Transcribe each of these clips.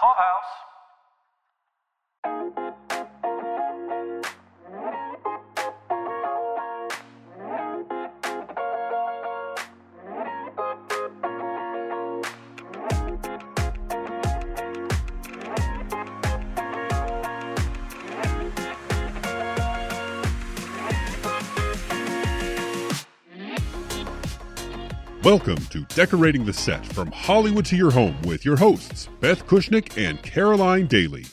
Clubhouse. Welcome to Decorating the Set from Hollywood to Your Home with your hosts, Beth Kushnick and Caroline Daly.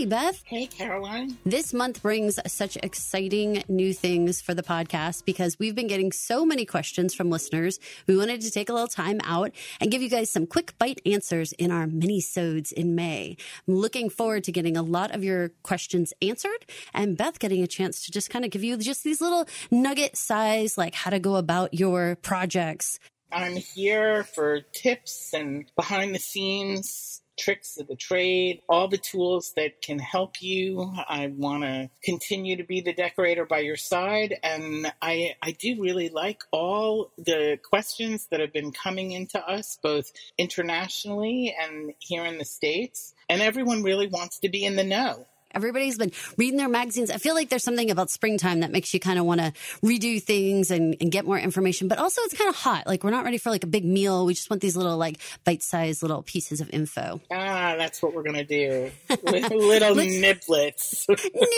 Hey, Beth. Hey, Caroline. This month brings such exciting new things for the podcast because we've been getting so many questions from listeners. We wanted to take a little time out and give you guys some quick bite answers in our mini-sodes in May. I'm looking forward to getting a lot of your questions answered and Beth getting a chance to just kind of give you just these little nugget size, like how to go about your projects. I'm here for tips and behind the scenes tricks of the trade, all the tools that can help you. I want to continue to be the decorator by your side. And I, I do really like all the questions that have been coming into us, both internationally and here in the States. And everyone really wants to be in the know. Everybody's been reading their magazines. I feel like there's something about springtime that makes you kind of want to redo things and, and, get more information. But also, it's kind of hot. Like we're not ready for like a big meal. We just want these little like bite-sized little pieces of info. Ah, that's what we're gonna do. little niblets.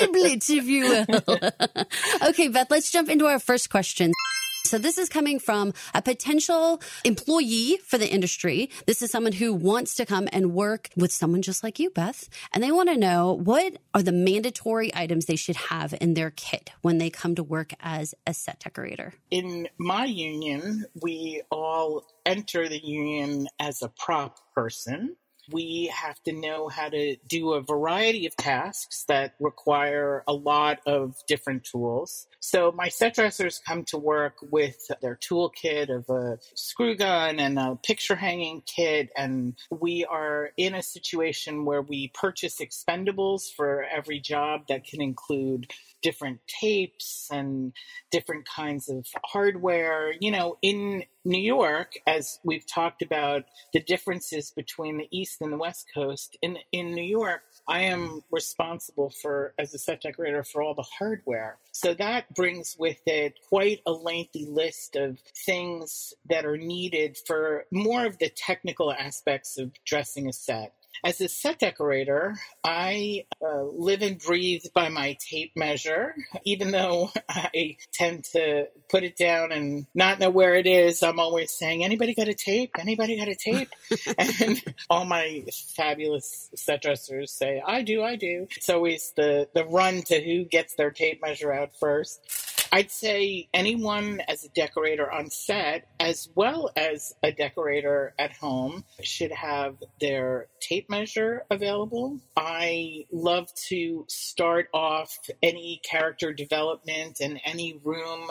niblets, if you will. okay, Beth. Let's jump into our first question. So this is coming from a potential employee for the industry. This is someone who wants to come and work with someone just like you, Beth. And they want to know what are the mandatory items they should have in their kit when they come to work as a set decorator. In my union, we all enter the union as a prop person we have to know how to do a variety of tasks that require a lot of different tools. So my set dressers come to work with their toolkit of a screw gun and a picture hanging kit. And we are in a situation where we purchase expendables for every job that can include different tapes and different kinds of hardware. You know, in New York, as we've talked about the differences between the East and the West Coast, in, in New York, I am responsible for, as a set decorator, for all the hardware. So that brings with it quite a lengthy list of things that are needed for more of the technical aspects of dressing a set. As a set decorator, I uh, live and breathe by my tape measure. Even though I tend to put it down and not know where it is, I'm always saying, anybody got a tape? Anybody got a tape? and all my fabulous set dressers say, I do, I do. It's always the, the run to who gets their tape measure out first. I'd say anyone as a decorator on set, as well as a decorator at home, should have their tape measure available. I love to start off any character development in any room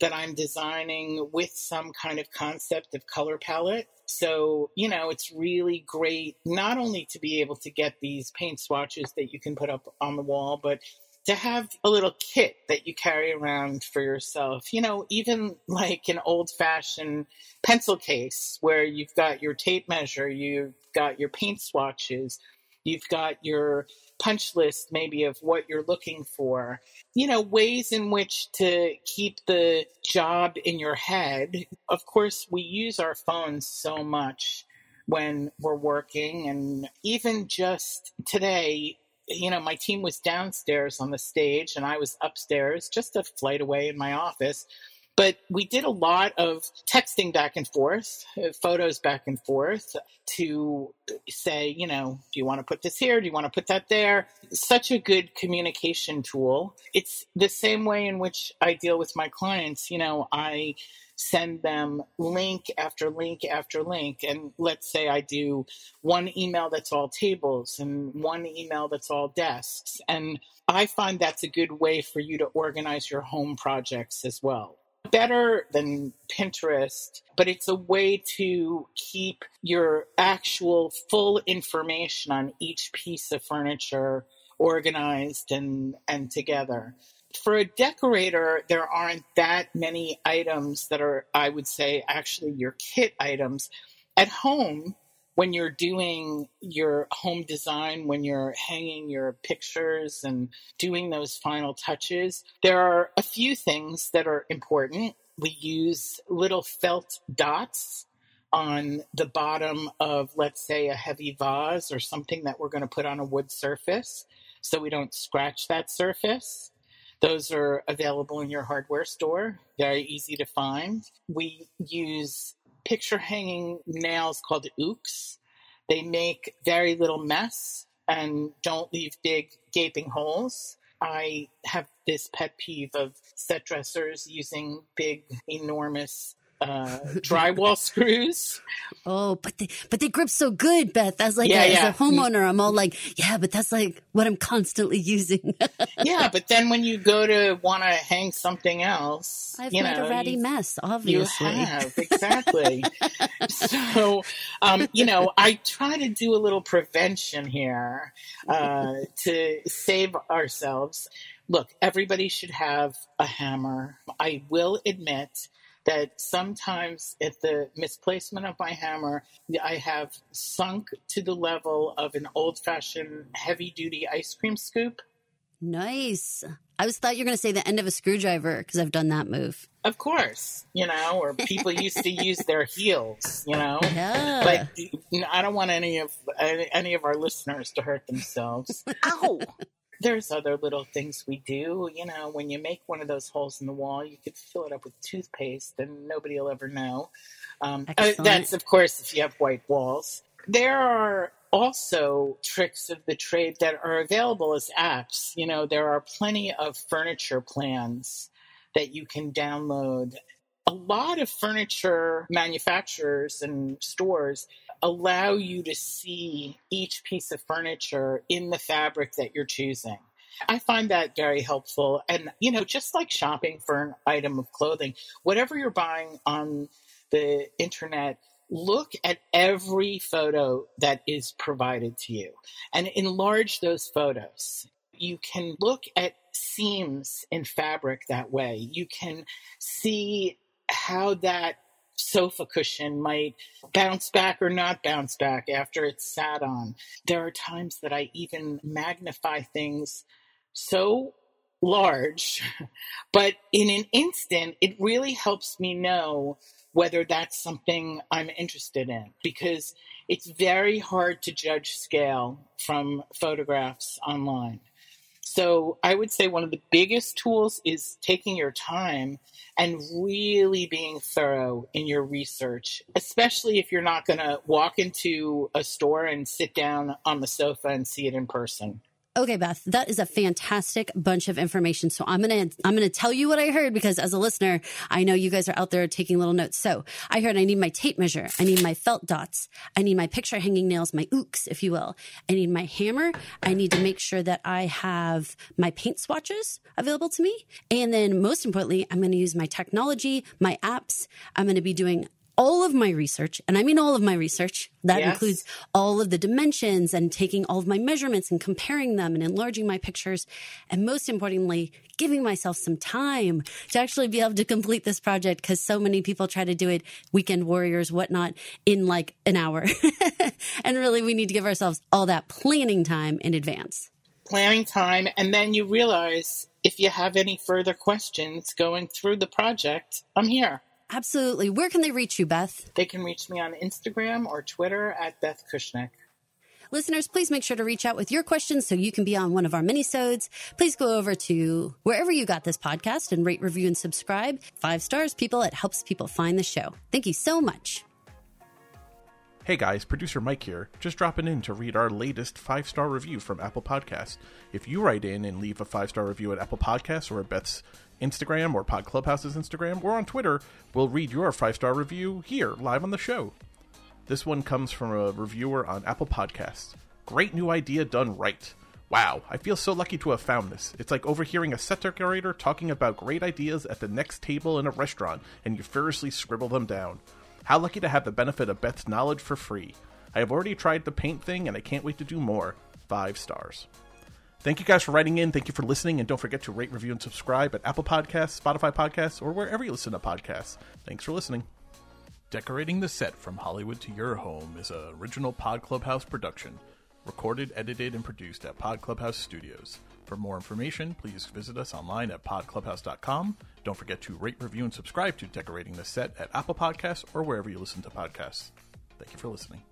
that I'm designing with some kind of concept of color palette. So, you know, it's really great not only to be able to get these paint swatches that you can put up on the wall, but to have a little kit that you carry around for yourself. You know, even like an old fashioned pencil case where you've got your tape measure, you've got your paint swatches, you've got your punch list maybe of what you're looking for. You know, ways in which to keep the job in your head. Of course, we use our phones so much when we're working and even just today you know, my team was downstairs on the stage and I was upstairs, just a flight away in my office. But we did a lot of texting back and forth, uh, photos back and forth to say, you know, do you want to put this here? Do you want to put that there? Such a good communication tool. It's the same way in which I deal with my clients. You know, I send them link after link after link. And let's say I do one email that's all tables and one email that's all desks. And I find that's a good way for you to organize your home projects as well. Better than Pinterest, but it's a way to keep your actual full information on each piece of furniture organized and, and together for a decorator, there aren't that many items that are, I would say, actually your kit items. at home, when you're doing your home design, when you're hanging your pictures and doing those final touches, there are a few things that are important. We use little felt dots on the bottom of, let's say, a heavy vase or something that we're going to put on a wood surface so we don't scratch that surface. Those are available in your hardware store, very easy to find. We use picture hanging nails called ooks. They make very little mess and don't leave big gaping holes. I have this pet peeve of set dressers using big, enormous uh, drywall screws. Oh, but they but they grip so good, Beth. As like Yeah, a, yeah. as a homeowner, I'm all like, yeah, but that's like what I'm constantly using. yeah, but then when you go to want to hang something else, I've you made know, a ratty you- mess, Obviously, You have exactly. so, um, you know, I try to do a little prevention here uh, to save ourselves. Look, everybody should have a hammer. I will admit that sometimes at the misplacement of my hammer, I have sunk to the level of an old-fashioned heavy-duty ice cream scoop. Nice. I was thought you were going to say the end of a screwdriver because I've done that move. Of course, you know, or people used to use their heels, you know. Yeah. But you know, I don't want any of any of our listeners to hurt themselves. Ow! There's other little things we do. You know, when you make one of those holes in the wall, you could fill it up with toothpaste, and nobody will ever know. Um, uh, that's of course if you have white walls. There are also tricks of the trade that are available as apps. You know, there are plenty of furniture plans that you can download. A lot of furniture manufacturers and stores allow you to see each piece of furniture in the fabric that you're choosing. I find that very helpful. And, you know, just like shopping for an item of clothing, whatever you're buying on the internet, look at every photo that is provided to you and enlarge those photos. You can look at seams in fabric that way. You can see how that sofa cushion might bounce back or not bounce back after it's sat on. There are times that I even magnify things so large, but in an instant, it really helps me know whether that's something I'm interested in because it's very hard to judge scale from photographs online. So I would say one of the biggest tools is taking your time and really being thorough in your research, especially if you're not going to walk into a store and sit down on the sofa and see it in person. Okay, Beth, that is a fantastic bunch of information. So I'm gonna I'm gonna tell you what I heard because as a listener, I know you guys are out there taking little notes. So I heard I need my tape measure, I need my felt dots, I need my picture hanging nails, my ooks, if you will. I need my hammer. I need to make sure that I have my paint swatches available to me, and then most importantly, I'm gonna use my technology, my apps. I'm gonna be doing all of my research, and I mean all of my research. That Yes. includes all of the dimensions and taking all of my measurements and comparing them and enlarging my pictures. And most importantly, giving myself some time to actually be able to complete this project because so many people try to do it, weekend warriors, whatnot, in like an hour. and really, we need to give ourselves all that planning time in advance. Planning time, and then you realize if you have any further questions going through the project, I'm here. Absolutely. Where can they reach you, Beth? They can reach me on Instagram or Twitter at Beth Kushnick. Listeners, please make sure to reach out with your questions so you can be on one of our mini-sodes. Please go over to wherever you got this podcast and rate, review, and subscribe. Five stars, people. It helps people find the show. Thank you so much. Hey guys, producer Mike here, just dropping in to read our latest five star review from Apple Podcasts. If you write in and leave a five star review at Apple Podcasts or at Beth's Instagram or Pod Clubhouse's Instagram or on Twitter, we'll read your five star review here, live on the show. This one comes from a reviewer on Apple Podcasts. Great new idea done right. Wow, I feel so lucky to have found this. It's like overhearing a set decorator talking about great ideas at the next table in a restaurant, and you furiously scribble them down. How lucky to have the benefit of Beth's knowledge for free. I have already tried the paint thing, and I can't wait to do more. Five stars. Thank you guys for writing in. Thank you for listening, and don't forget to rate, review, and subscribe at Apple Podcasts, Spotify Podcasts, or wherever you listen to podcasts. Thanks for listening. Decorating the Set from Hollywood to Your Home is a original Pod Clubhouse production, recorded, edited, and produced at Pod Clubhouse Studios. For more information, please visit us online at podclubhouse.com. Don't forget to rate, review, and subscribe to Decorating the Set at Apple Podcasts or wherever you listen to podcasts. Thank you for listening.